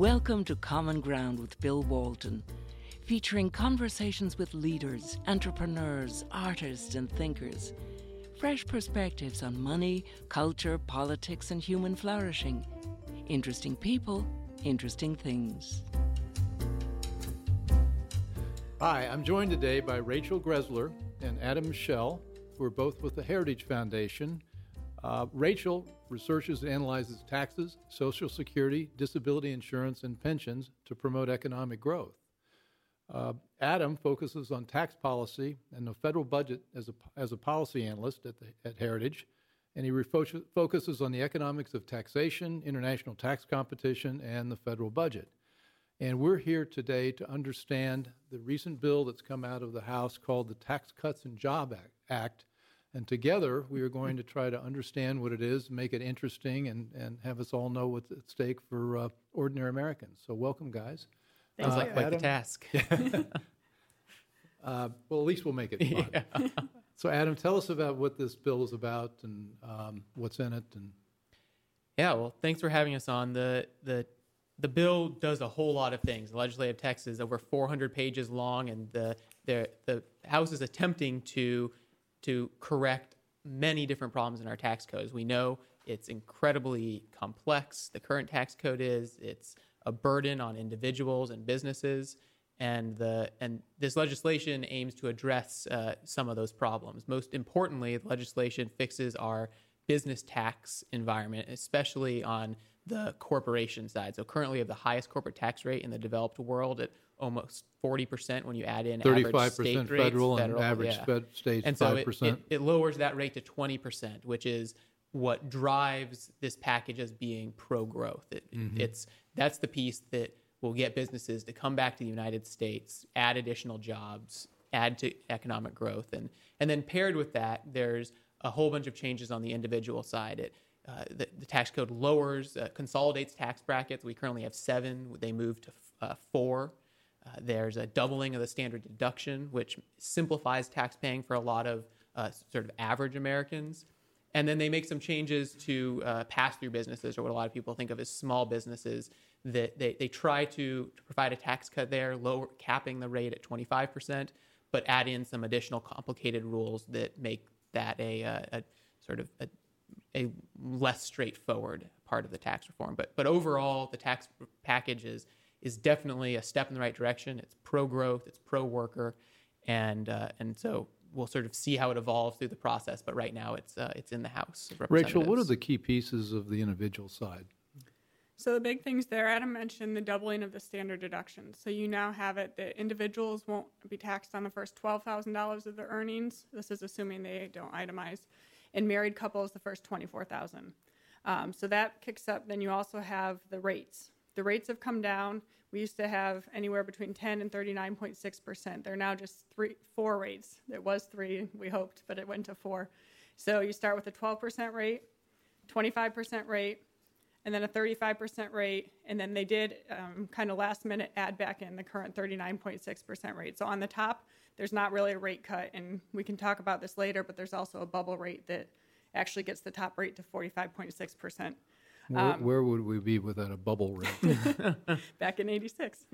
Welcome to Common Ground with Bill Walton, featuring conversations with leaders, entrepreneurs, artists, and thinkers. Fresh perspectives on money, culture, politics, and human flourishing. Interesting people, interesting things. Hi, I'm joined today by Rachel Greszler and Adam Michel, who are both with the Heritage Foundation. Uh, Rachel researches and analyzes taxes, Social Security, disability insurance, and pensions to promote economic growth. Uh, Adam focuses on tax policy and the federal budget as a, as a policy analyst at, the, at Heritage, and he refo- focuses on the economics of taxation, international tax competition, and the federal budget. And we're here today to understand the recent bill that's come out of the House called the Tax Cuts and Job Act. And together, we are going to try to understand what it is, make it interesting, and, and have us all know what's at stake for uh, ordinary Americans. So, welcome, guys. Sounds like quite the task. uh, well, at least we'll make it fun. Yeah. so, Adam, tell us about what this bill is about and um, what's in it. And yeah, well, thanks for having us on. the the the bill does a whole lot of things. The legislative text is over 400 pages long, and the the, the House is attempting to to correct many different problems in our tax codes. We know it's incredibly complex. The current tax code is it's a burden on individuals and businesses, and the and this legislation aims to address uh, some of those problems. Most importantly, the legislation fixes our business tax environment, especially on the corporation side. So currently, we have the highest corporate tax rate in the developed world at almost 40% when you add in 35% state federal, rates, federal and average yeah. fed states and so 5%. It, it, it, lowers that rate to 20%, which is what drives this package as being pro-growth. It, mm-hmm. It's that's the piece that will get businesses to come back to the United States, add additional jobs, add to economic growth, and and then paired with that, there's a whole bunch of changes on the individual side. It uh, the, the, tax code lowers, uh, consolidates tax brackets. We currently have seven. They move to f- uh, four. Uh, there's a doubling of the standard deduction, which simplifies tax paying for a lot of uh, sort of average Americans. And then they make some changes to uh, pass through businesses, or what a lot of people think of as small businesses. That they, they try to, to provide a tax cut there, lower, capping the rate at 25%, but add in some additional complicated rules that make that a, a, a sort of a a less straightforward part of the tax reform. But but overall, the tax package is is definitely a step in the right direction. It's pro growth, it's pro worker, and uh, and so we'll sort of see how it evolves through the process. But right now, it's uh, it's in the House. Rachel, what are the key pieces of the individual side? So the big things there, Adam mentioned the doubling of the standard deduction. So you now have it that individuals won't be taxed on the first twelve thousand dollars of their earnings. This is assuming they don't itemize and married couples the first 24,000. Um, so that kicks up. Then you also have the rates. The rates have come down. We used to have anywhere between 10 and 39.6 percent. They're now just three, four rates. It was three, we hoped, but it went to four. So you start with a 12 percent rate, 25 percent rate, and then a 35 percent rate, and then they did um, kind of last minute add back in the current 39.6 percent rate. So on the top, there's not really a rate cut, and we can talk about this later, but there's also a bubble rate that actually gets the top rate to 45.6%. Where, um, where, would we be without a bubble rate? back in 86.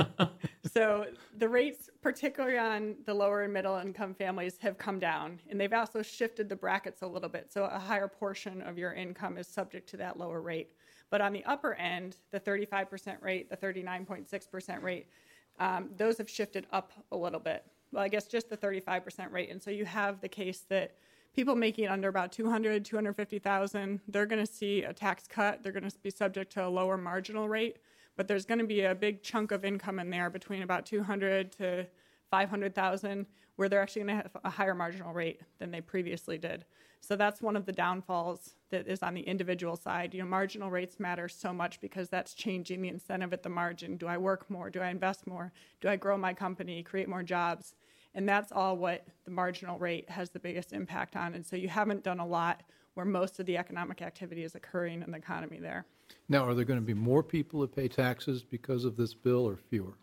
so the rates, particularly on the lower and middle income families, have come down. And they've also shifted the brackets a little bit. So a higher portion of your income is subject to that lower rate. But on the upper end, the 35% rate, the 39.6% rate, um, those have shifted up a little bit well, I guess just the 35% rate. And so you have the case that people making under about 200, 250,000, they're going to see a tax cut. They're going to be subject to a lower marginal rate, but there's going to be a big chunk of income in there between about 200 to 500,000 where they're actually going to have a higher marginal rate than they previously did. So that's one of the downfalls that is on the individual side. You know, marginal rates matter so much because that's changing the incentive at the margin. Do I work more? Do I invest more? Do I grow my company, create more jobs? And that's all what the marginal rate has the biggest impact on. And so you haven't done a lot where most of the economic activity is occurring in the economy there. Now, are there going to be more people that pay taxes because of this bill or fewer?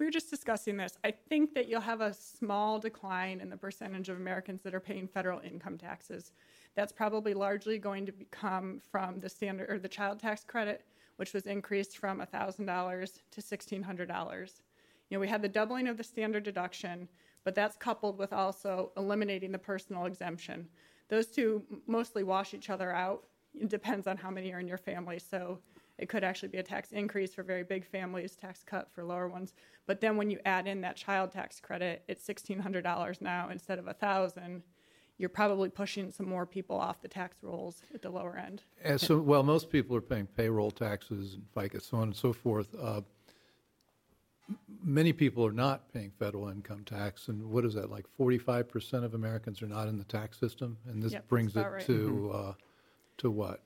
we were just discussing this. I think that you'll have a small decline in the percentage of Americans that are paying federal income taxes. That's probably largely going to come from the standard or the child tax credit, which was increased from $1,000 to $1,600. You know, we had the doubling of the standard deduction, but that's coupled with also eliminating the personal exemption. Those two mostly wash each other out. It depends on how many are in your family. So it could actually be a tax increase for very big families, tax cut for lower ones. But then when you add in that child tax credit, it's $1,600 now instead of 1000 you're probably pushing some more people off the tax rolls at the lower end. So, well, most people are paying payroll taxes and FICA, so on and so forth. Uh, many people are not paying federal income tax, and what is that? Like 45% of Americans are not in the tax system, and this Yep, brings it that's about to uh, to what?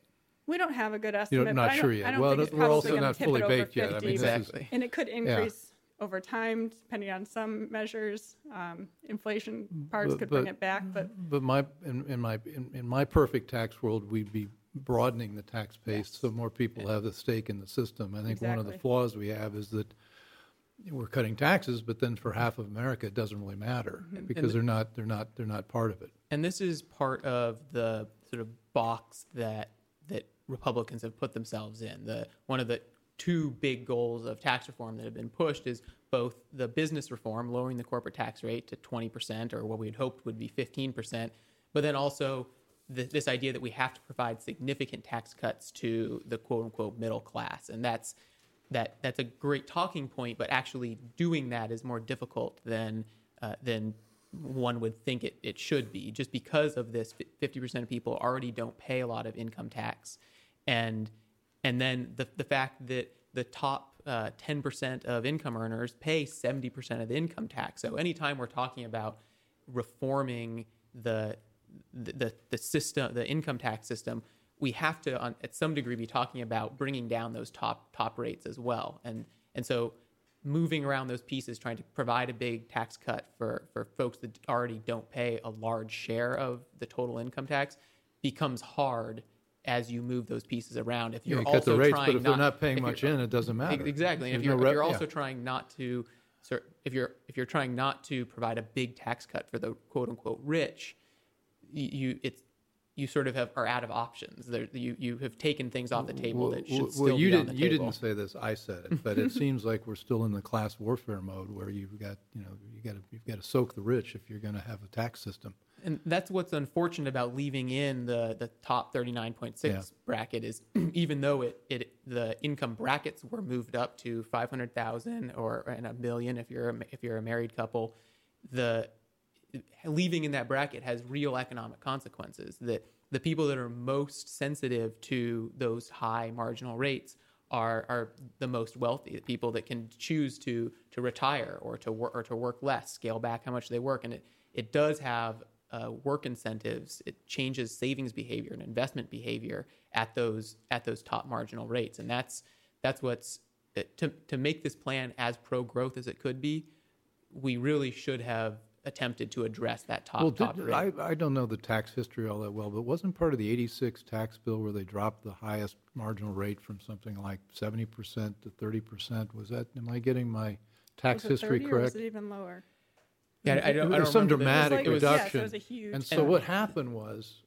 We don't have a good estimate. You're estimate. not but I sure don't, yet. I don't well, think we're also not fully it over baked yet. I mean, this is, Exactly. And it could increase over time, depending on some measures. Um, inflation parts But- could bring it back, but but my in, in my in, in my perfect tax world, we'd be broadening the tax base so more people have a stake in the system. I think one of the flaws we have is that we're cutting taxes, but then for half of America, it doesn't really matter Mm-hmm. because they're not they're not they're not part of it. And this is part of the sort of box that that Republicans have put themselves in. The one of the two big goals of tax reform that have been pushed is both the business reform, lowering the corporate tax rate to 20% or what we had hoped would be 15%, but then also th- this idea that we have to provide significant tax cuts to the quote unquote middle class. And that's that that's a great talking point, but actually doing that is more difficult than uh, than one would think it, it should be, just because of this. Fifty percent of people already don't pay a lot of income tax, and and then the the fact that the top uh, ten percent of income earners pay seventy percent of the income tax. So anytime we're talking about reforming the the, the, the system, the income tax system, we have to, on, at some degree, be talking about bringing down those top top rates as well. And and so, moving around those pieces, trying to provide a big tax cut for for folks that already don't pay a large share of the total income tax, becomes hard as you move those pieces around. If you're you also cut the rates, trying but if not, they're not paying much in, it doesn't matter. Exactly, and if you're, no if you're also yeah. trying not to, if you're if you're trying not to provide a big tax cut for the quote unquote rich, you it's you sort of have are out of options. There, you you have taken things off the table that should well, still well, you be on didn't the you table. didn't say this. I said it, but it seems like we're still in the class warfare mode where you've got you know you got to you've got to soak the rich if you're going to have a tax system. And that's what's unfortunate about leaving in the, the top 39.6 Yeah. bracket is even though it, it the income brackets were moved up to 500,000 or and a million if you're a, if you're a married couple, the leaving in that bracket has real economic consequences that the people that are most sensitive to those high marginal rates are, are the most wealthy, the people that can choose to to retire or to work or to work less, scale back how much they work, and it it does have uh, work incentives. It changes savings behavior and investment behavior at those at those top marginal rates, and that's that's what's to to make this plan as pro growth as it could be. We really should have attempted to address that top well, top did, rate. I, I don't know the tax history all that well, but wasn't part of the 86 tax bill where they dropped the highest marginal rate from something like 70% to 30%? Was that, am I getting my tax was it history 30 or correct? was it even lower? Yeah, I don't, I don't some dramatic It like- yes, it reduction. a huge- and so what happened was,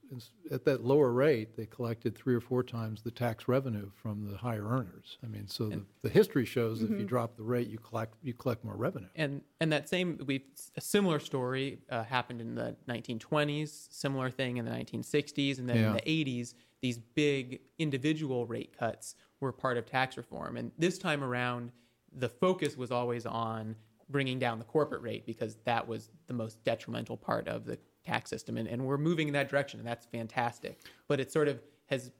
at that lower rate, they collected three or four times the tax revenue from the higher earners. I mean, so the, the history shows Mm-hmm. if you drop the rate, you collect you collect more revenue. and and that same we a similar story uh, happened in the 1920s similar thing in the 1960s and then Yeah. in the 80s these big individual rate cuts were part of tax reform and this time around the focus was always on bringing down the corporate rate because that was the most detrimental part of the tax system. And, and we're moving in that direction and that's fantastic. But it sort of has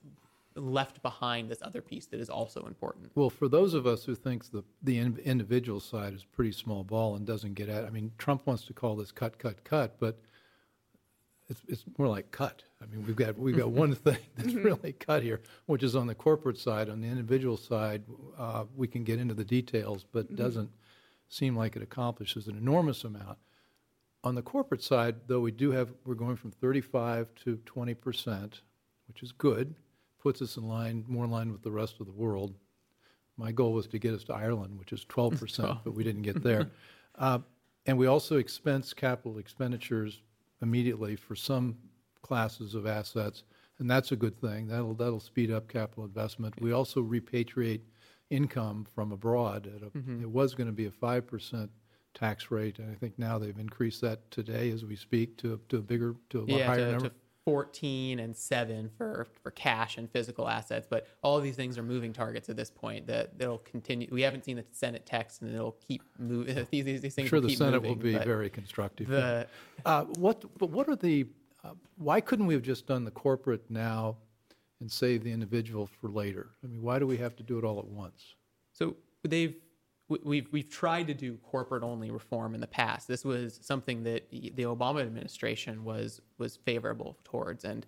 left behind this other piece that is also important. Well, for those of us who thinks the the in- individual side is pretty small ball and doesn't get at, I mean, Trump wants to call this cut, cut, cut, but it's it's more like cut. I mean, we've got we've got one thing that's really cut here, which is on the corporate side. On the individual side, uh, we can get into the details, but doesn't seem like it accomplishes an enormous amount. On the corporate side, though, we do have we're going from 35 to 20 percent, which is good, puts us in line more in line with the rest of the world. My goal was to get us to Ireland, which is 12 percent, but we didn't get there. Uh, and we also expense capital expenditures immediately for some classes of assets and that's a good thing. That'll that'll speed up capital investment. We also repatriate income from abroad. A, mm-hmm. It was going to be a five percent tax rate, and I think now they've increased that today as we speak to to a bigger to a yeah, higher to, number. To 14 and 7 for, for cash and physical assets but all of these things are moving targets at this point that they'll continue we haven't seen the senate text and it'll keep moving these, these, these things I'm sure the senate moving, will be very constructive the, uh, what but what are the uh, why couldn't we have just done the corporate now and save the individual for later i mean why do we have to do it all at once so they've we've we've tried to do corporate only reform in the past. This was something that the Obama administration was was favorable towards, and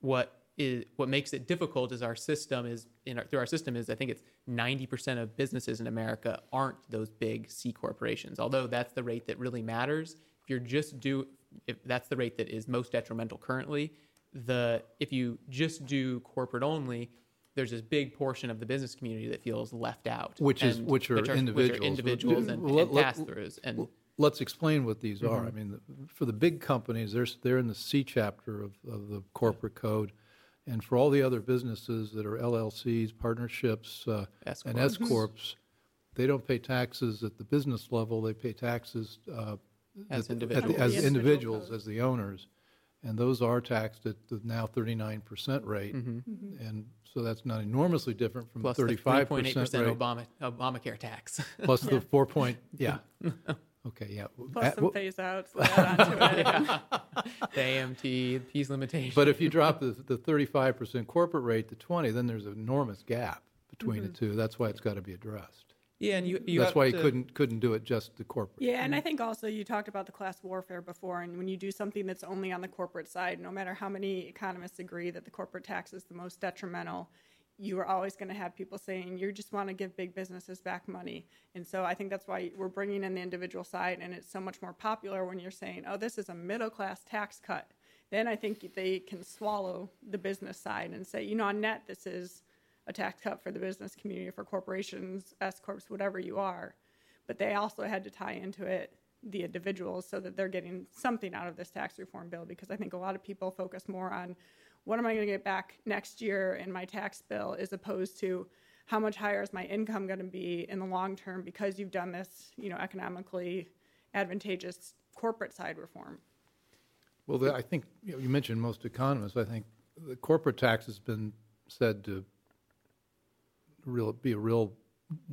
what is what makes it difficult is our system is in our, through our system is I think it's ninety percent of businesses in America aren't those big C corporations. Although that's the rate that really matters. If you're just do if that's the rate that is most detrimental currently, the if you just do corporate only, there's this big portion of the business community that feels left out, which is which are, which are individuals, which are individuals and, and pass throughs. And let's explain what these mm-hmm. are. I mean, the, for the big companies, they're they're in the C chapter of, of the corporate code, and for all the other businesses that are LLCs, partnerships, uh, and S corps, they don't pay taxes at the business level. They pay taxes uh, as at, individuals, at the, as individuals, as the owners and those are taxed at the now 39% rate. Mm-hmm. Mm-hmm. And so that's not enormously different from plus the 35% the 3.8% rate. Obama, Obamacare tax. plus yeah. the 4 point, yeah. Okay, yeah. Plus At, some phase outs. yeah. the AMT, piece limitation. But if you drop the, the 35% corporate rate to 20, then there's an enormous gap between mm-hmm. the two. That's why it's got to be addressed. Yeah, and you, you that's why to, you couldn't couldn't do it just the corporate. Yeah, and I think also you talked about the class warfare before, and when you do something that's only on the corporate side, no matter how many economists agree that the corporate tax is the most detrimental, you are always going to have people saying you just want to give big businesses back money. And so I think that's why we're bringing in the individual side, and it's so much more popular when you're saying, oh, this is a middle class tax cut. Then I think they can swallow the business side and say, you know, on net, this is a tax cut for the business community, for corporations, S corps, whatever you are. But they also had to tie into it the individuals so that they're getting something out of this tax reform bill because I think a lot of people focus more on what am I going to get back next year in my tax bill as opposed to how much higher is my income going to be in the long term because you've done this, you know, economically advantageous corporate side reform. Well, the, I think you, know, you mentioned most economists. I think the corporate tax has been said to real be a real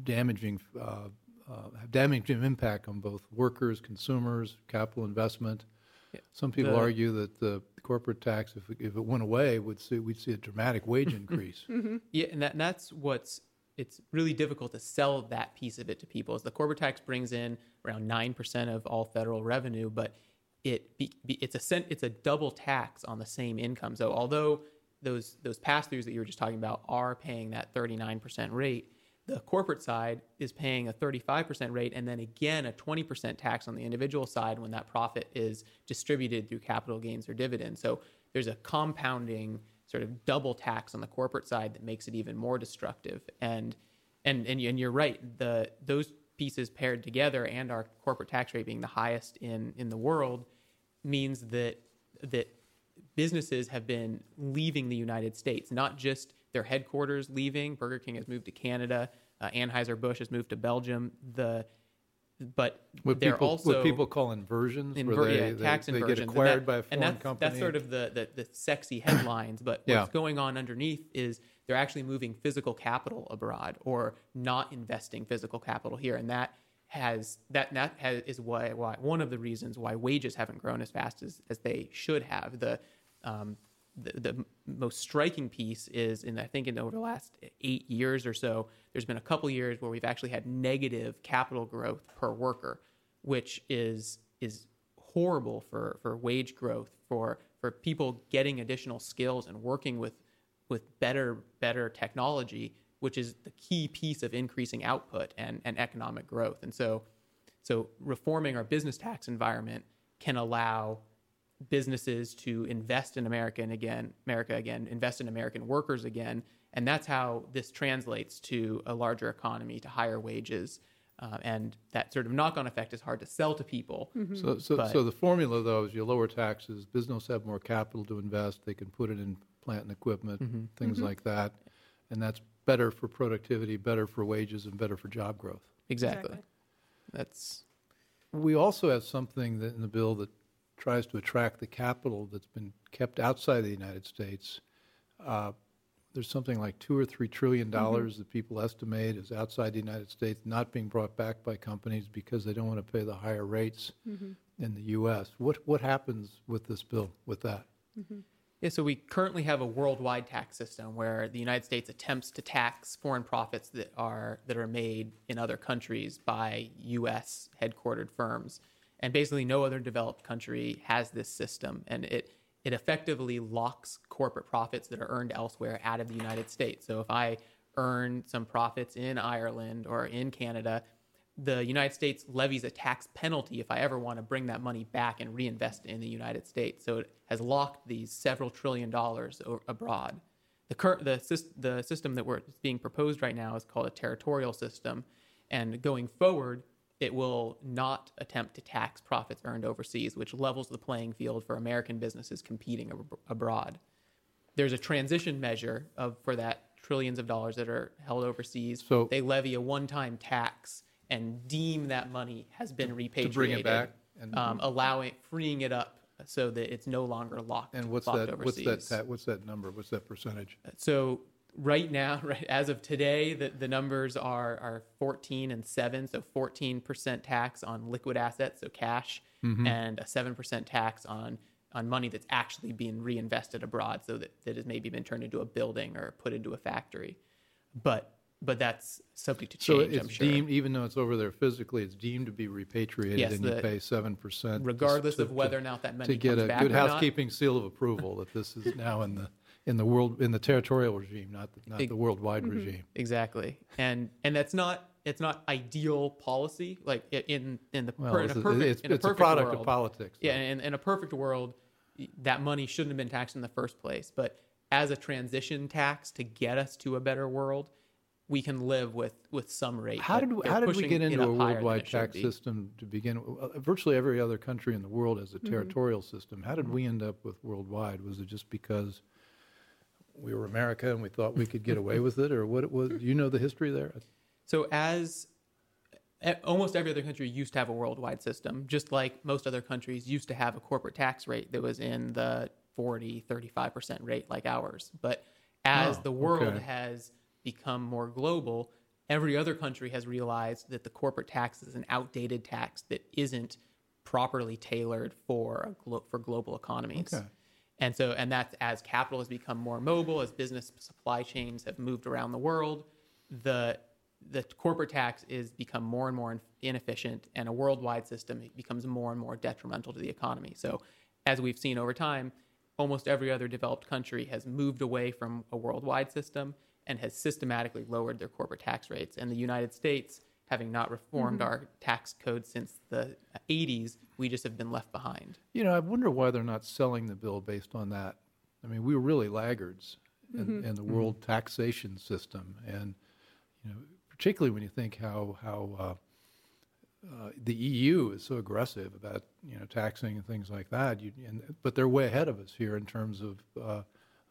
damaging uh, uh, damaging impact on both workers, consumers, capital investment. Yeah. Some people the, argue that the corporate tax, if, if it went away, would see we'd see a dramatic wage increase. mm-hmm. Yeah, and, that, and that's what's it's really difficult to sell that piece of it to people. Is the corporate tax brings in around nine percent of all federal revenue, but it be, be, it's a cent, it's a double tax on the same income. So although those those pass throughs that you were just talking about are paying that 39% rate. The corporate side is paying a 35% rate and then again a 20% tax on the individual side when that profit is distributed through capital gains or dividends. So there's a compounding sort of double tax on the corporate side that makes it even more destructive. And and and, and you're right, the those pieces paired together and our corporate tax rate being the highest in in the world means that that businesses have been leaving the United States, not just their headquarters leaving. Burger King has moved to Canada. Uh, Anheuser Busch has moved to Belgium. The but what they're people, also what people call inversions, inver- where they, yeah, tax they, inversions. they get acquired that, by a foreign and that's, company. That's sort of the, the, the sexy headlines. But yeah. what's going on underneath is they're actually moving physical capital abroad or not investing physical capital here, and that has that that has, is why why one of the reasons why wages haven't grown as fast as, as they should have. The um, the, the, most striking piece is in I think in over the last eight years or so, there's been a couple years where we've actually had negative capital growth per worker, which is is horrible for, for wage growth for for people getting additional skills and working with with better better technology, which is the key piece of increasing output and, and economic growth. And so so reforming our business tax environment can allow businesses to invest in America and again, America again, invest in American workers again, and that's how this translates to a larger economy, to higher wages, uh, and that sort of knock-on effect is hard to sell to people. Mm-hmm. So, so, but, so the formula though is you lower taxes, business have more capital to invest, they can put it in plant and equipment, things like that, and that's better for productivity, better for wages, and better for job growth. Exactly. Exactly. That's We also have something that in the bill that tries to attract the capital that's been kept outside of the United States. Uh, there's something like two or three trillion mm-hmm. dollars that people estimate is outside the United States, not being brought back by companies because they don't want to pay the higher rates mm-hmm. in the U.S. What what happens with this bill with that? Mm-hmm. Yeah, so we currently have a worldwide tax system where the United States attempts to tax foreign profits that are that are made in other countries by U.S. headquartered firms, and basically no other developed country has this system, and it it effectively locks corporate profits that are earned elsewhere out of the United States. So if I earn some profits in Ireland or in Canada, the United States levies a tax penalty if I ever want to bring that money back and reinvest it in the United States. So it has locked these several trillion dollars abroad. The, cur- the, the system that we're, being proposed right now is called a territorial system. And going forward, it will not attempt to tax profits earned overseas, which levels the playing field for American businesses competing ab- abroad there's a transition measure of for that trillions of dollars that are held overseas. So- they levy a one-time tax and deem that money has been repatriated, bring it back and- um, allowing freeing it up so that it's no longer locked. And what's locked that? Overseas. What's that? ta- What's that number? What's that percentage? So right now, right as of today, the, the numbers are are 14 and 7, so 14% tax on liquid assets, so cash, mm-hmm. and a 7% tax on on money that's actually being reinvested abroad, so that, that has maybe been turned into a building or put into a factory. But but that's subject to change. So it's I'm sure. deemed, even though it's over there physically, it's deemed to be repatriated, Yes, and you pay seven percent, regardless of whether or not that money to get a good not. housekeeping seal of approval that this is now in the in the world in the territorial regime, not the, not Ex- the worldwide Mm-hmm. regime. Exactly, and and that's not it's not ideal policy. Like in in the Well, per, in it's, a perfect it's, in a it's a product world, of politics. Yeah, in, in a perfect world, that money shouldn't have been taxed in the first place. But as a transition tax to get us to a better world, we can live with with some rate. How did they're how did we get into a up higher than worldwide tax system to begin? with? Uh, Virtually every other country in the world has a Mm-hmm. territorial system. How did we end up with worldwide? Was it just because we were America and we thought we could get away with it, or what? It was? Do you know the history there? So as almost every other country used to have a worldwide system, just like most other countries used to have a corporate tax rate that was in the 40, 35% rate like ours. But as Oh, the world okay. has become more global, every other country has realized that the corporate tax is an outdated tax that isn't properly tailored for a glo- for global economies. Okay. And so, and that's as capital has become more mobile, as business supply chains have moved around the world, the the corporate tax is become more and more inefficient, and a worldwide system becomes more and more detrimental to the economy. So, as we've seen over time, almost every other developed country has moved away from a worldwide system and has systematically lowered their corporate tax rates. And the United States, having not reformed our tax code since the 80s, we just have been left behind. You know, I wonder why they're not selling the bill based on that. I mean, we were really laggards in, in the world taxation system, and you know, particularly when you think how how uh, uh, the EU is so aggressive about you know taxing and things like that. You, and, but they're way ahead of us here in terms of uh,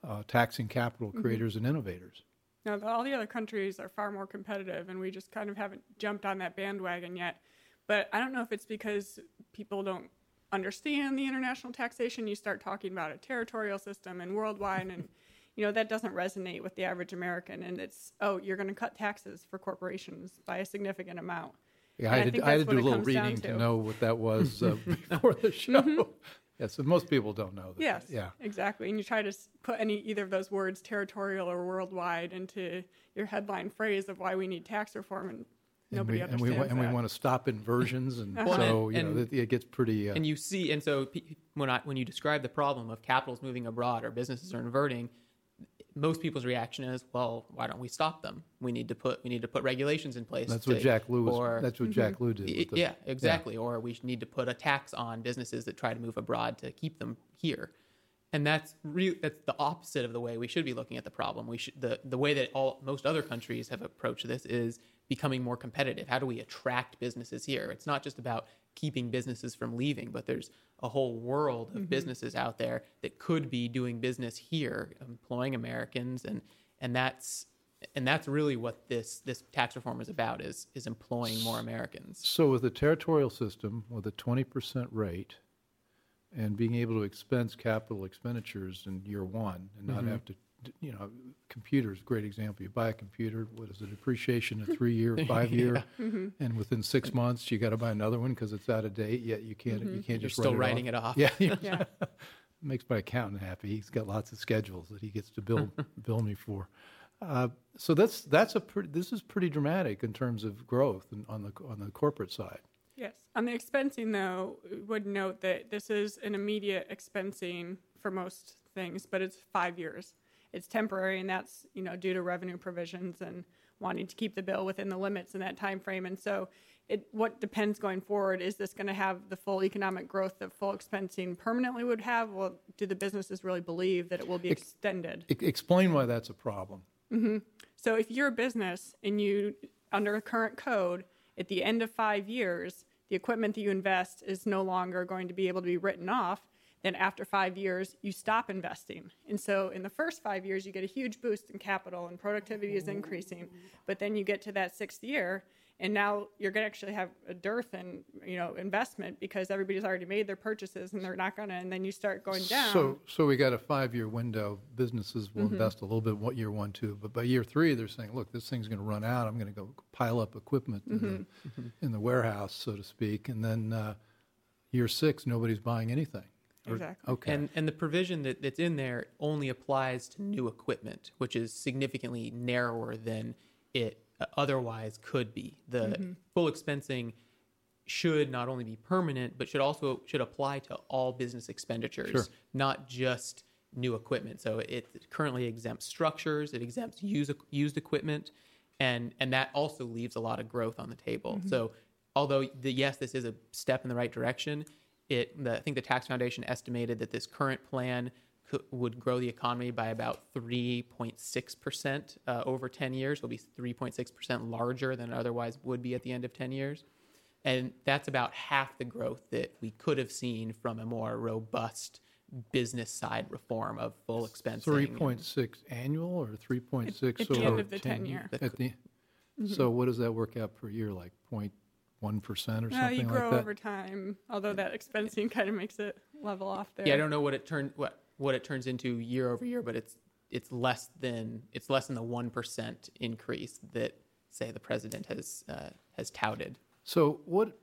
uh, taxing capital creators and innovators. Now, the- all the other countries are far more competitive, and we just kind of haven't jumped on that bandwagon yet. But I don't know if it's because people don't understand the international taxation. You start talking about a territorial system and worldwide, and you know that doesn't resonate with the average American. And it's oh, you're going to cut taxes for corporations by a significant amount. Yeah, I And I had, think I had to do a little reading to. to. Mm-hmm. know what that was uh, before the show. Yeah, so most people don't know that. Yes. Yeah. Exactly. And you try to put any either of those words, territorial or worldwide, into your headline phrase of why we need tax reform, and nobody and we, and we, understands wa- and we want to stop inversions, and Well, so and- you know and- it, it gets pretty. Uh, and you see and so when I when you describe the problem of capitals moving abroad or businesses are inverting most people's reaction is well why don't we stop them we need to put we need to put regulations in place that's to- what Jack Lew was. or that's what mm-hmm. Jack Lew did. Y- the- yeah exactly or we need to put a tax on businesses that try to move abroad to keep them here and that's that's the opposite of the way we should be looking at the problem. We should the the way that all most other countries have approached this is becoming more competitive. How do we attract businesses here? It's not just about keeping businesses from leaving, but there's a whole world of mm-hmm. businesses out there that could be doing business here, employing Americans, and and that's and that's really what this this tax reform is about is is employing more Americans. So with a territorial system with a twenty percent rate, and being able to expense capital expenditures in year one and not mm-hmm. have to you know, computers, great example. You buy a computer, what is it, depreciation a three year, five year, yeah. mm-hmm. and within six months you got to buy another one because it's out of date. Yet you can't, mm-hmm. you can't You're just still it writing off. it off. Yeah, yeah. makes my accountant happy. He's got lots of schedules that he gets to bill bill me for. Uh, so that's that's a pretty, this is pretty dramatic in terms of growth on the on the corporate side. Yes, on the expensing though, would note that this is an immediate expensing for most things, but it's five years it's temporary, and that's you know due to revenue provisions and wanting to keep the bill within the limits in that time frame. And so, it what depends going forward is this going to have the full economic growth that full expensing permanently would have? Well, do the businesses really believe that it will be extended? Explain why that's a problem. Mm-hmm. So, if you're a business and you under a current code at the end of five years, the equipment that you invest is no longer going to be able to be written off then after five years, you stop investing. And so in the first five years, you get a huge boost in capital and productivity is increasing. But then you get to that sixth year, and now you're going to actually have a dearth in you know investment because everybody's already made their purchases and they're not going to and then you start going down so so we got a five year window businesses will mm-hmm. invest a little bit what year one two but by year three they're saying look this thing's going to run out i'm going to go pile up equipment mm-hmm. in, the, mm-hmm. in, the, warehouse so to speak and then uh, year six nobody's buying anything Exactly. Okay. And and the provision that, that's in there only applies to new equipment, which is significantly narrower than it otherwise could be. The mm-hmm. full expensing should not only be permanent, but should also should apply to all business expenditures, sure. not just new equipment. So it currently exempts structures, it exempts used used equipment, and and that also leaves a lot of growth on the table. Mm-hmm. So although the, yes, this is a step in the right direction, it the, I think the Tax Foundation estimated that this current plan could, would grow the economy by about 3.6 percent uh, over 10 years. It'll be 3.6 percent larger than it otherwise would be at the end of 10 years, and that's about half the growth that we could have seen from a more robust business side reform of full expensing. 3.6 annual or 3.6 at, at the end of the 10 year. At the, mm-hmm. So what does that work out per year? Like point one percent or no, something you grow like that? over time. Although that expensing kind of makes it level off there. Yeah, I don't know what it turned. what what it turns into year over year, but it's it's less than it's less than the one percent increase that say the president has uh, has touted. So what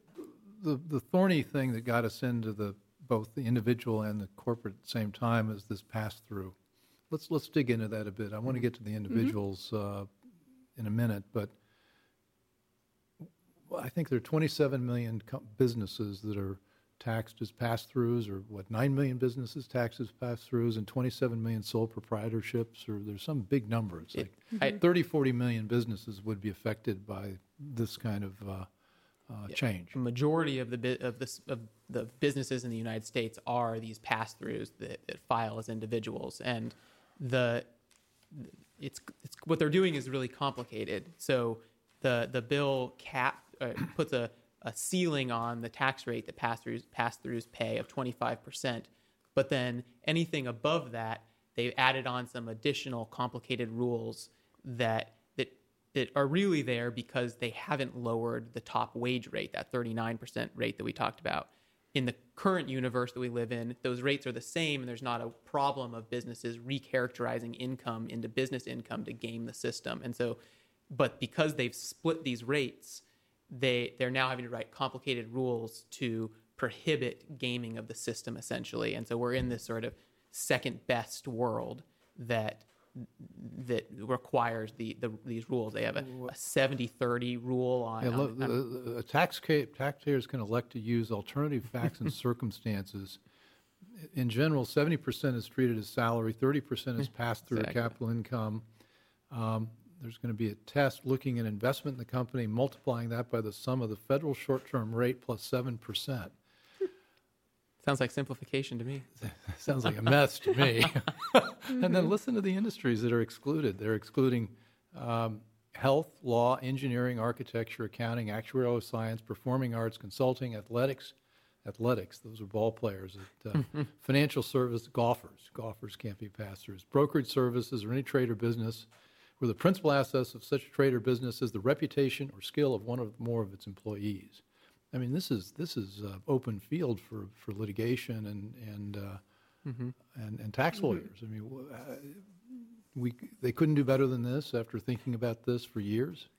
the the thorny thing that got us into the both the individual and the corporate at the same time is this pass through. Let's let's dig into that a bit. I want to get to the mm-hmm. individuals mm-hmm. uh, in a minute, but I think there are 27 million businesses that are taxed as pass-throughs, or what, 9 million businesses taxed as pass-throughs, and 27 million sole proprietorships, or there's some big number. It's like it, 30, 40 million businesses would be affected by this kind of uh, uh, change. The majority of the of this of the businesses in the United States are these pass-throughs that, that file as individuals, and the it's, it's what they're doing is really complicated. So the the bill cap uh, puts a, a ceiling on the tax rate that pass-throughs, pass-throughs pay of 25%. But then anything above that, they've added on some additional complicated rules that that that are really there because they haven't lowered the top wage rate, that 39% rate that we talked about. In the current universe that we live in, those rates are the same, and there's not a problem of businesses recharacterizing income into business income to game the system. And so, but because they've split these rates, they they're now having to write complicated rules to prohibit gaming of the system essentially. And so we're in this sort of second best world that that requires the, the these rules. They have a, a 70-30 rule on, yeah, look, on, tax taxpayers can elect to use alternative facts and circumstances. In general 70% is treated as salary 30% is passed through exactly. capital income. Um, there's going to be a test looking at investment in the company, multiplying that by the sum of the federal short term rate plus 7%. Sounds like simplification to me. Sounds like a mess to me. and then listen to the industries that are excluded. They're excluding um, health, law, engineering, architecture, accounting, actuarial science, performing arts, consulting, athletics. Athletics, those are ball players. At, uh, financial service, golfers. Golfers can't be pass-throughs. Brokerage services or any trade or business where the principal assets of such a trade or business is the reputation or skill of one or more of its employees. I mean, this is this is uh, open field for, for litigation and and uh, mm-hmm. and, and tax mm-hmm. lawyers. I mean, uh, we they couldn't do better than this after thinking about this for years.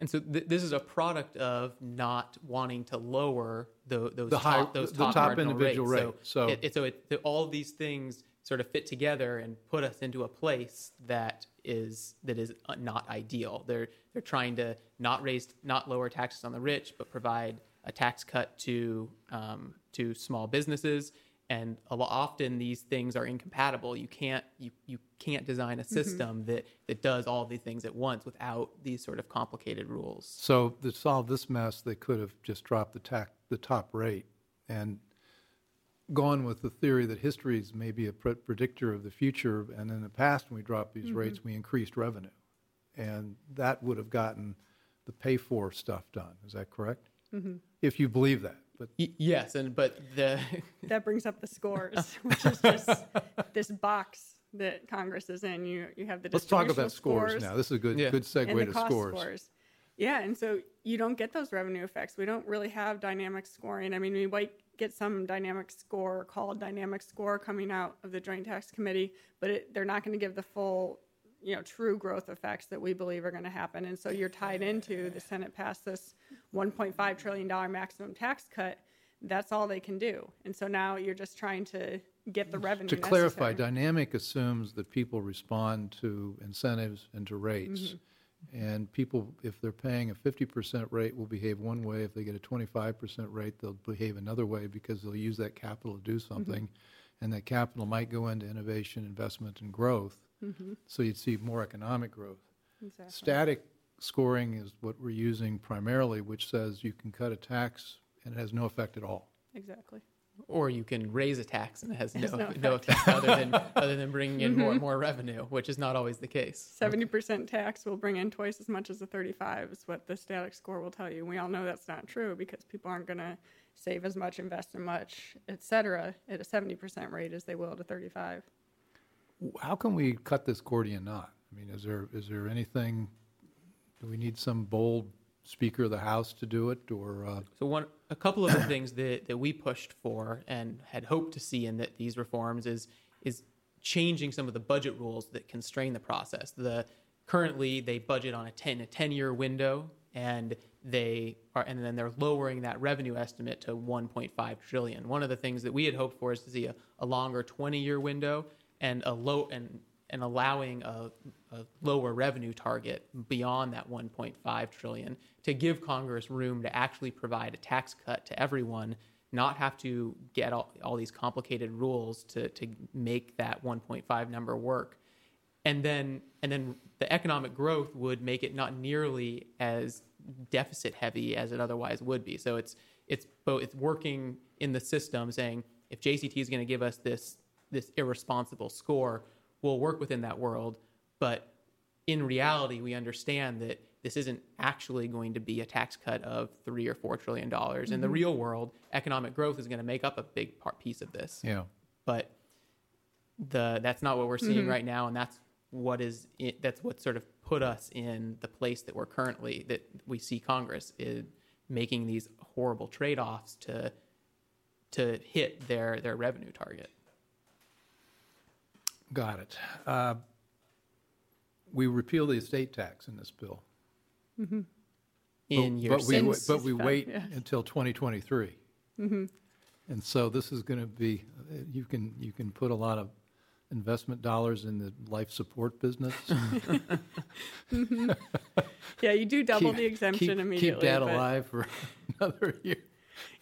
And so th- this is a product of not wanting to lower the, those the high, top, those the top, top individual rates. rate. So, so, it, it, so it, all these things sort of fit together and put us into a place that is that is uh, not ideal. They're they're trying to not raise not lower taxes on the rich, but provide a tax cut to um, to small businesses. And a lot, often these things are incompatible. You can't you, you can't design a mm-hmm. system mm-hmm. that, that does all these things at once without these sort of complicated rules. So to solve this mess, they could have just dropped the tax the top rate and gone with the theory that history is maybe a pre- predictor of the future. And in the past, when we dropped these mm-hmm. rates, we increased revenue, and that would have gotten the pay for stuff done. Is that correct? Mm-hmm. If you believe that. But y- yes, and but the that brings up the scores, which is just this box that Congress is in. You you have the let's talk about scores, scores now. This is a good yeah. good segue to scores. scores. Yeah, and so you don't get those revenue effects. We don't really have dynamic scoring. I mean, we might get some dynamic score called dynamic score coming out of the Joint Tax Committee, but it, they're not going to give the full, you know, true growth effects that we believe are going to happen. And so you're tied into the Senate passed this 1.5 trillion dollar maximum tax cut. That's all they can do. And so now you're just trying to get the revenue. To clarify, dynamic assumes that people respond to incentives and to rates. Mm-hmm and people, if they're paying a 50% rate, will behave one way. If they get a 25% rate, they'll behave another way because they'll use that capital to do mm-hmm. something. Mm-hmm. And that capital might go into innovation, investment, and growth. Mm-hmm. So you'd see more economic growth. Exactly. Static scoring is what we're using primarily, which says you can cut a tax and it has no effect at all. Exactly or you can raise a tax and it has, no, no, no effect other than other than bringing in mm-hmm. more more revenue, which is not always the case. Seventy percent tax will bring in twice as much as a thirty-five, is what the static score will tell you. We all know that's not true because people aren't going to save as much, invest as much, etc., at a seventy percent rate as they will at a thirty-five. How can we cut this Gordian knot? I mean, is there is there anything? Do we need some bold Speaker of the House to do it, or uh... so one a couple of the things that, that we pushed for and had hoped to see in that these reforms is is changing some of the budget rules that constrain the process. The currently they budget on a 10 a 10 year window and they are and then they're lowering that revenue estimate to 1.5 trillion. One of the things that we had hoped for is to see a, a longer 20 year window and a low and and allowing a, a, lower revenue target beyond that 1.5 trillion to give Congress room to actually provide a tax cut to everyone, not have to get all, all these complicated rules to, to make that 1.5 number work. And then and then the economic growth would make it not nearly as deficit heavy as it otherwise would be. So it's it's both it's working in the system saying if JCT is going to give us this this irresponsible score, we'll work within that world. But in reality, we understand that this isn't actually going to be a tax cut of three or four trillion dollars. Mm-hmm. In the mm-hmm. real world, economic growth is going to make up a big part piece of this. Yeah. But the that's not what we're seeing mm-hmm. right now, and that's what is it, that's what sort of put us in the place that we're currently that we see Congress is making these horrible trade offs to to hit their their revenue target. Got it. Uh, we repeal the estate tax in this bill. Mm-hmm. In but, your but we, but we wait yes. until 2023. Mm-hmm. And so this is going to be you can you can put a lot of investment dollars in the life support business. mm-hmm. Yeah, you do double keep, the exemption keep, immediately. Keep dad but... alive for another year.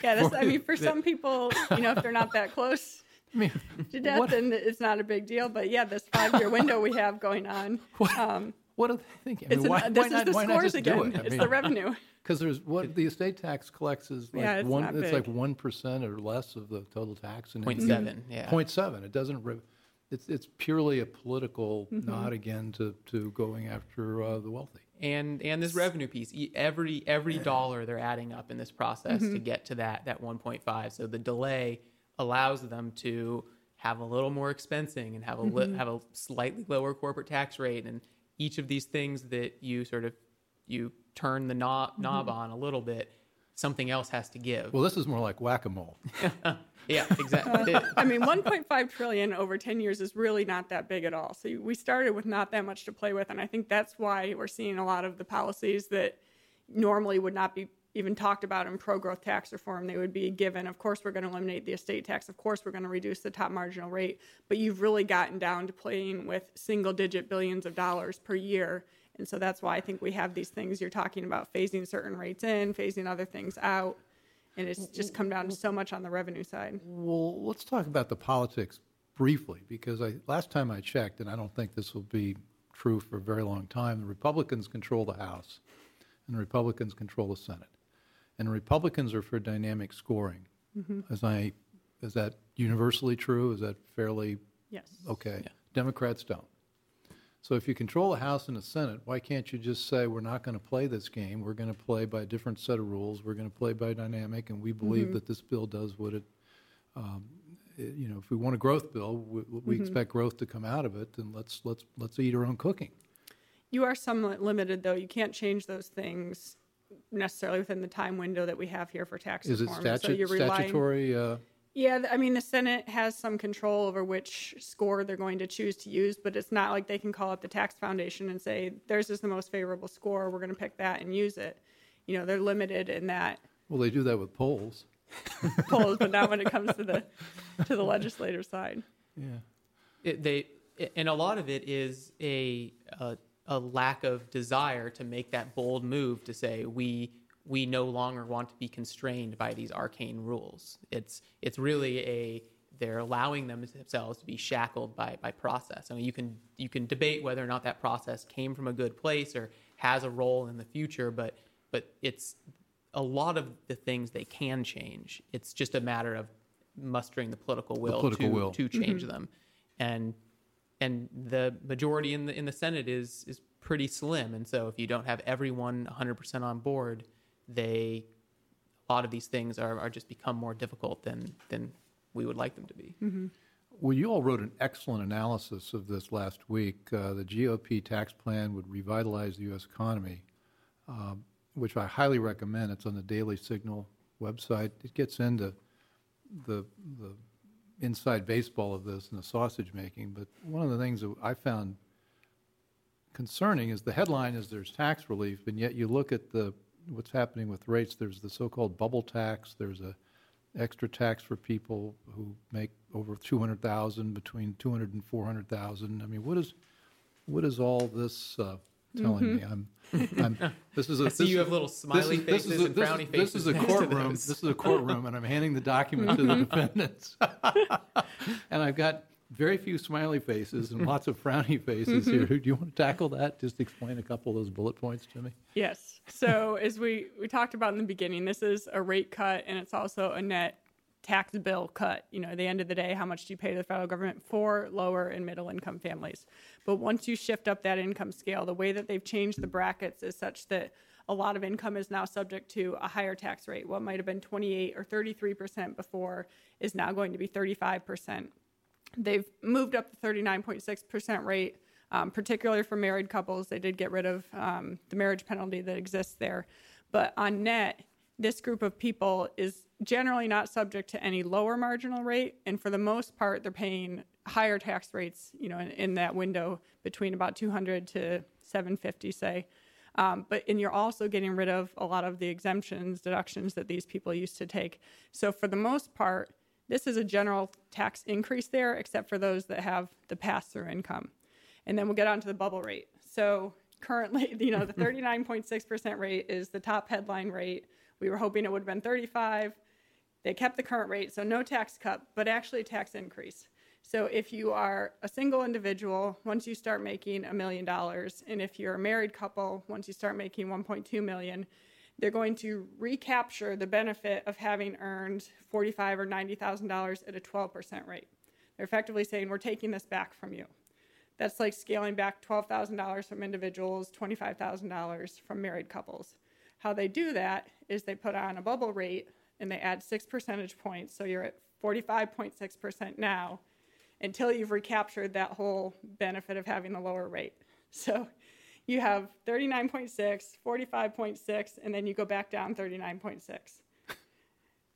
Yeah, that's, I mean, for some people, you know, if they're not that close, I mean, to death, what? and it's not a big deal. But yeah, this five-year window we have going on. What, um, What are they thinking? I It's mean, why, an, this why is not, the why scores just again. do it? It's mean, the revenue. Because there's what the estate tax collects is like Yeah, it's one. not it's like one percent or less of the total tax. And Point it- seven, yeah. Point seven. It doesn't. Re- it's it's purely a political Mm-hmm. nod again to to going after uh, the wealthy. and and this revenue piece every every dollar they're adding up in this process to get to that that 1.5 so the delay allows them to have a little more expensing and have a li- mm-hmm. have a slightly lower corporate tax rate and each of these things that you sort of you turn the knob, mm-hmm. knob on a little bit something else has to give Well, this is more like whack a mole. yeah exactly It- I mean, 1.5 trillion over 10 years is really not that big at all. So we started with not that much to play with, and I think that's why we're seeing a lot of the policies that normally would not be even talked about in pro-growth tax reform. They would be given. Of course, we're going to eliminate the estate tax. Of course, we're going to reduce the top marginal rate. But you've really gotten down to playing with single-digit billions of dollars per year. And so that's why I think we have these things you're talking about, phasing certain rates in, phasing other things out. And it's just come down to so much on the revenue side. Well, let's talk about the politics briefly because I last time I checked, and I don't think this will be true for a very long time. The Republicans control the House, and the Republicans control the Senate, and Republicans are for dynamic scoring. Mm-hmm. As I, is that universally true? Is that fairly Yes. okay? Democrats don't. So if you control the House and the Senate, why can't you just say we're not going to play this game? We're going to play by a different set of rules. We're going to play by dynamic, and we believe mm-hmm. that this bill does what it. Um, it- you know, if we want a growth bill, we, we mm-hmm. expect growth to come out of it. Then let's let's let's eat our own cooking. You are somewhat limited, though. You can't change those things necessarily within the time window that we have here for tax Is it reform. so statute, you're relying, statutory? Uh, Yeah, th- I mean, the Senate has some control over which score they're going to choose to use, but it's not like they can call up the tax foundation and say, theirs is the most favorable score. We're going to pick that and use it. You know, they're limited in that well, they do that with polls. polls, but not when it comes to the to the legislative side. Yeah. it, they and a lot of it is a, a a lack of desire to make that bold move to say we we no longer want to be constrained by these arcane rules. It's it's really a they're allowing themselves to be shackled by by process. I mean, you can you can debate whether or not that process came from a good place or has a role in the future, but but it's a lot of the things they can change. It's just a matter of mustering the political will, political to, will. to change mm-hmm. them. And and the majority in the in the Senate is is pretty slim. And so if you don't have everyone 100% on board, they a lot of these things are, are just become more difficult than than we would like them to be. Well, you all wrote an excellent analysis of this last week. Uh, the GOP tax plan would revitalize the U.S. economy, um, which I highly recommend. It's on the Daily Signal website. It gets into the the inside baseball of this and the sausage making. But one of the things that I found concerning is the headline is there's tax relief, and yet you look at the what's happening with rates. There's the so-called bubble tax. There's a extra tax for people who make over 200,000 between 200 and 400,000. I mean, what is what is all this uh, telling me? Mm-hmm. I'm, I'm this is a I see this you is- have little this smiley is- this faces is a- and this frowny is- faces. This is a courtroom. those. This is a courtroom, and I'm handing the document to the mm-hmm. defendants. and I've got very few smiley faces and lots of frowny faces here. Mm-hmm. Do you want to tackle that? Just explain a couple of those bullet points to me. Yes. So as we we talked about in the beginning, this is a rate cut, and it's also a net tax bill cut. You know, at the end of the day, how much do you pay to the federal government for lower and middle income families? But once you shift up that income scale, the way that they've changed the brackets is such that a lot of income is now subject to a higher tax rate. What might have been 28 or 33 percent before is now going to be 35 percent. They've moved up the 39.6 percent rate. Um, particularly for married couples, they did get rid of um, the marriage penalty that exists there. But on net, this group of people is generally not subject to any lower marginal rate, and for the most part, they're paying higher tax rates. You know, in, in that window between about 200 to 750, say. Um, but and you're also getting rid of a lot of the exemptions, deductions that these people used to take. So for the most part, this is a general tax increase there, except for those that have the pass-through income. And then we'll get on to the bubble rate. So currently, you know, the 39.6% rate is the top headline rate. We were hoping it would have been 35. They kept the current rate, so no tax cut, but actually tax increase. So if you are a single individual, once you start making a million dollars, and if you're a married couple, once you start making 1.2 million, they're going to recapture the benefit of having earned 45 or 90 thousand dollars at a 12% rate. They're effectively saying we're taking this back from you. That's like scaling back $12,000 from individuals, $25,000 from married couples. How they do that is they put on a bubble rate and they add six percentage points. So you're at 45.6% now until you've recaptured that whole benefit of having the lower rate. So you have 39.6, 45.6, and then you go back down 39.6.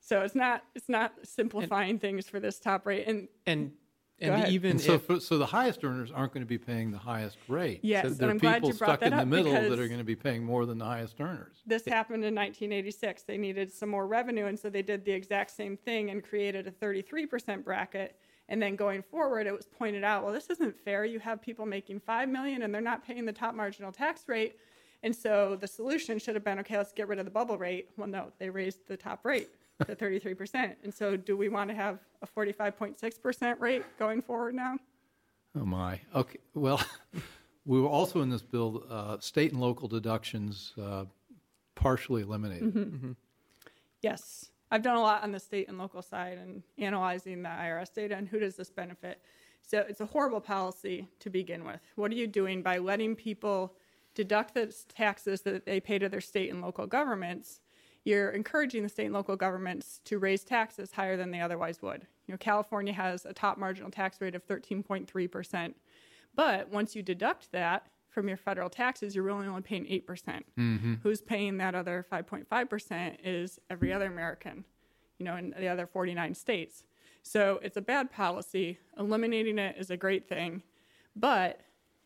So it's not it's not simplifying and, things for this top rate and and and even and so if, for, so the highest earners aren't going to be paying the highest rate. Yes, so there are people stuck in the middle that are going to be paying more than the highest earners. This happened in 1986. They needed some more revenue, and so they did the exact same thing and created a 33% bracket and then going forward, it was pointed out, well, this isn't fair. You have people making five million and they're not paying the top marginal tax rate. And so the solution should have been, okay, let's get rid of the bubble rate. Well, no, they raised the top rate to 33%. And so do we want to have a 45.6% rate going forward now? Oh my. Okay. Well, we were also in this bill, uh, state and local deductions uh, partially eliminated. Mm-hmm. Mm-hmm. Yes. I've done a lot on the state and local side and analyzing the IRS data and who does this benefit. So it's a horrible policy to begin with. What are you doing by letting people deduct the taxes that they pay to their state and local governments? You're encouraging the state and local governments to raise taxes higher than they otherwise would. You know, California has a top marginal tax rate of 13.3%. But once you deduct that, from your federal taxes, you're really only paying 8%. percent mm hmm Who's paying that other 5.5% is every other American, you know, in the other 49 states. So it's a bad policy. Eliminating it is a great thing. But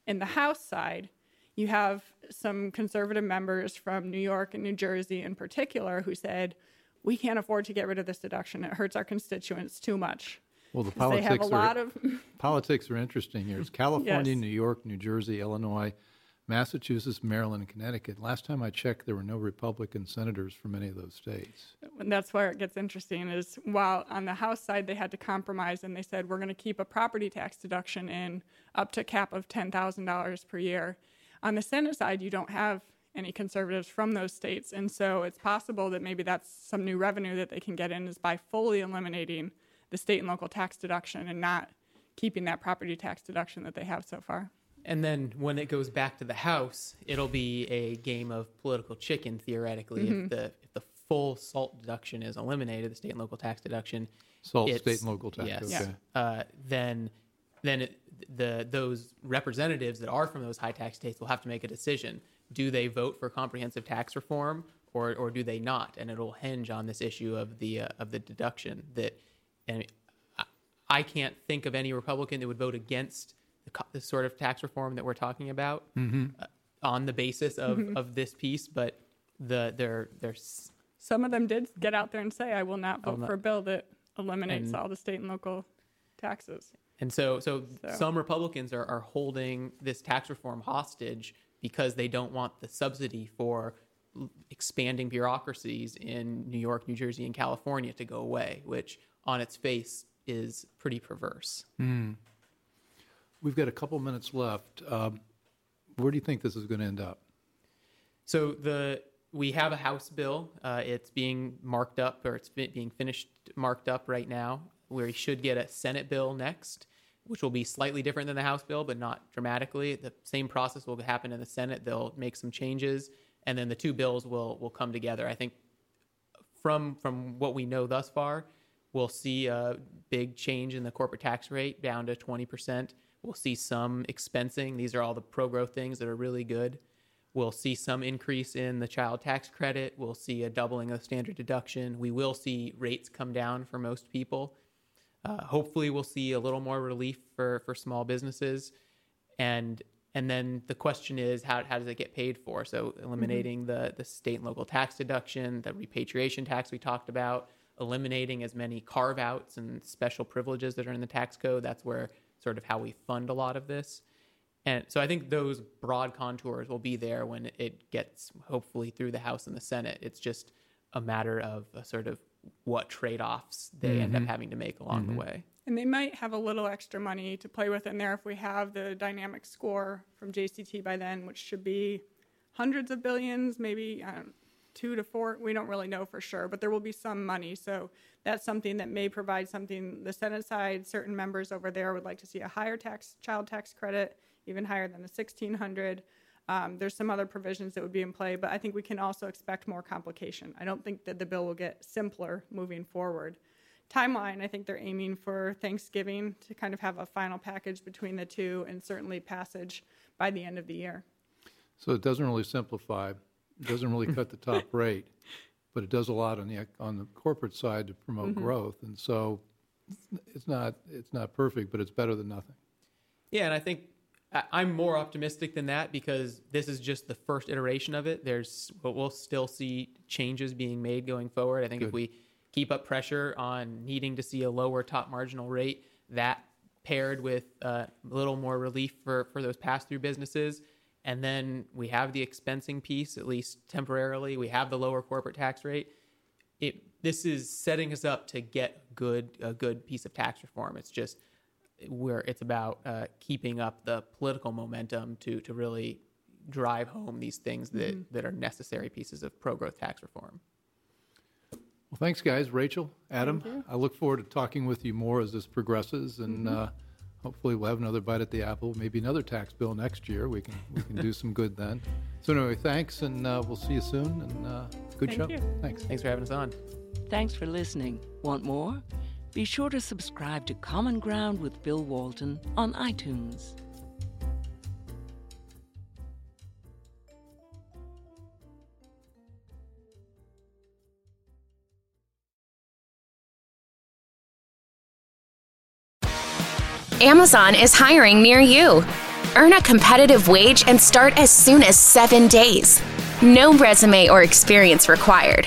in the House side, you have some conservative members from New York and New Jersey in particular who said, we can't afford to get rid of this deduction. It hurts our constituents too much. Well, the politics are of... politics are interesting here. It's California, yes. New York, New Jersey, Illinois, Massachusetts, Maryland, and Connecticut. Last time I checked, there were no Republican senators from any of those states. And that's where it gets interesting. Is while on the House side they had to compromise and they said we're going to keep a property tax deduction in up to cap of ten thousand dollars per year. On the Senate side, you don't have any conservatives from those states, and so it's possible that maybe that's some new revenue that they can get in is by fully eliminating the state and local tax deduction and not keeping that property tax deduction that they have so far. And then when it goes back to the House, it'll be a game of political chicken theoretically. Mm-hmm. If the if the full SALT deduction is eliminated, the state and local tax deduction, SALT state and local tax, yes, okay. uh, then then it, the those representatives that are from those high tax states will have to make a decision: do they vote for comprehensive tax reform or or do they not? And it'll hinge on this issue of the uh, of the deduction that and I can't think of any Republican that would vote against the, the sort of tax reform that we're talking about mm-hmm. uh, on the basis of, mm-hmm. of this piece. But the there there's some of them did get out there and say, "I will not vote not, for a bill that eliminates and, all the state and local taxes." And so, so, so. some Republicans are, are holding this tax reform hostage because they don't want the subsidy for expanding bureaucracies in New York, New Jersey, and California to go away, which on its face is pretty perverse. Mm. We've got a couple minutes left. Um, where do you think this is going to end up? So the we have a House bill. Uh, it's being marked up, or it's being finished marked up right now. Where we should get a Senate bill next, which will be slightly different than the House bill, but not dramatically. The same process will happen in the Senate. They'll make some changes, and then the two bills will will come together. I think from from what we know thus far, We'll see a big change in the corporate tax rate down to 20%. We'll see some expensing. These are all the pro growth things that are really good. We'll see some increase in the child tax credit. We'll see a doubling of standard deduction. We will see rates come down for most people. Uh, hopefully, we'll see a little more relief for, for small businesses. And and then the question is how, how does it get paid for? So eliminating mm-hmm. the, the state and local tax deduction, the repatriation tax we talked about, eliminating as many carve outs and special privileges that are in the tax code. That's where sort of how we fund a lot of this. And so I think those broad contours will be there when it gets hopefully through the House and the Senate. It's just a matter of a sort of what trade offs they mm-hmm. end up mm-hmm. having to make along mm-hmm. the way. And they might have a little extra money to play with in there if we have the dynamic score from JCT by then, which should be hundreds of billions, maybe two to four. We don't really know for sure, but there will be some money. So that's something that may provide something. The Senate side, certain members over there would like to see a higher tax child tax credit, even higher than the 1600. Um, there's some other provisions that would be in play, but I think we can also expect more complication. I don't think that the bill will get simpler moving forward. Timeline, I think they're aiming for Thanksgiving to kind of have a final package between the two and certainly passage by the end of the year. So it doesn't really simplify, it doesn't really cut the top rate, but it does a lot on the, on the corporate side to promote growth. And so it's not, it's not perfect, but it's better than nothing. Yeah, and I think I- I'm more optimistic than that because this is just the first iteration of it. There's we'll still see changes being made going forward. I think if we keep up pressure on needing to see a lower top marginal rate, that paired with uh, a little more relief for for those pass through businesses, and then we have the expensing piece at least temporarily. We have the lower corporate tax rate. It this is setting us up to get good a good piece of tax reform. It's just where it's about uh, keeping up the political momentum to to really drive home these things that, that are necessary pieces of pro growth tax reform. Well, thanks, guys. Rachel, Adam, I look forward to talking with you more as this progresses, and uh, hopefully we'll have another bite at the apple. Maybe another tax bill next year. We can we can do some good then. So anyway, thanks, and uh, we'll see you soon. And uh, good Thank show. you. Thanks. Thanks for having us on. Thanks for listening. Want more? Be sure to subscribe to Common Ground with Bill Walton on iTunes. Amazon is hiring near you. Earn a competitive wage and start as soon as seven days. No resume or experience required.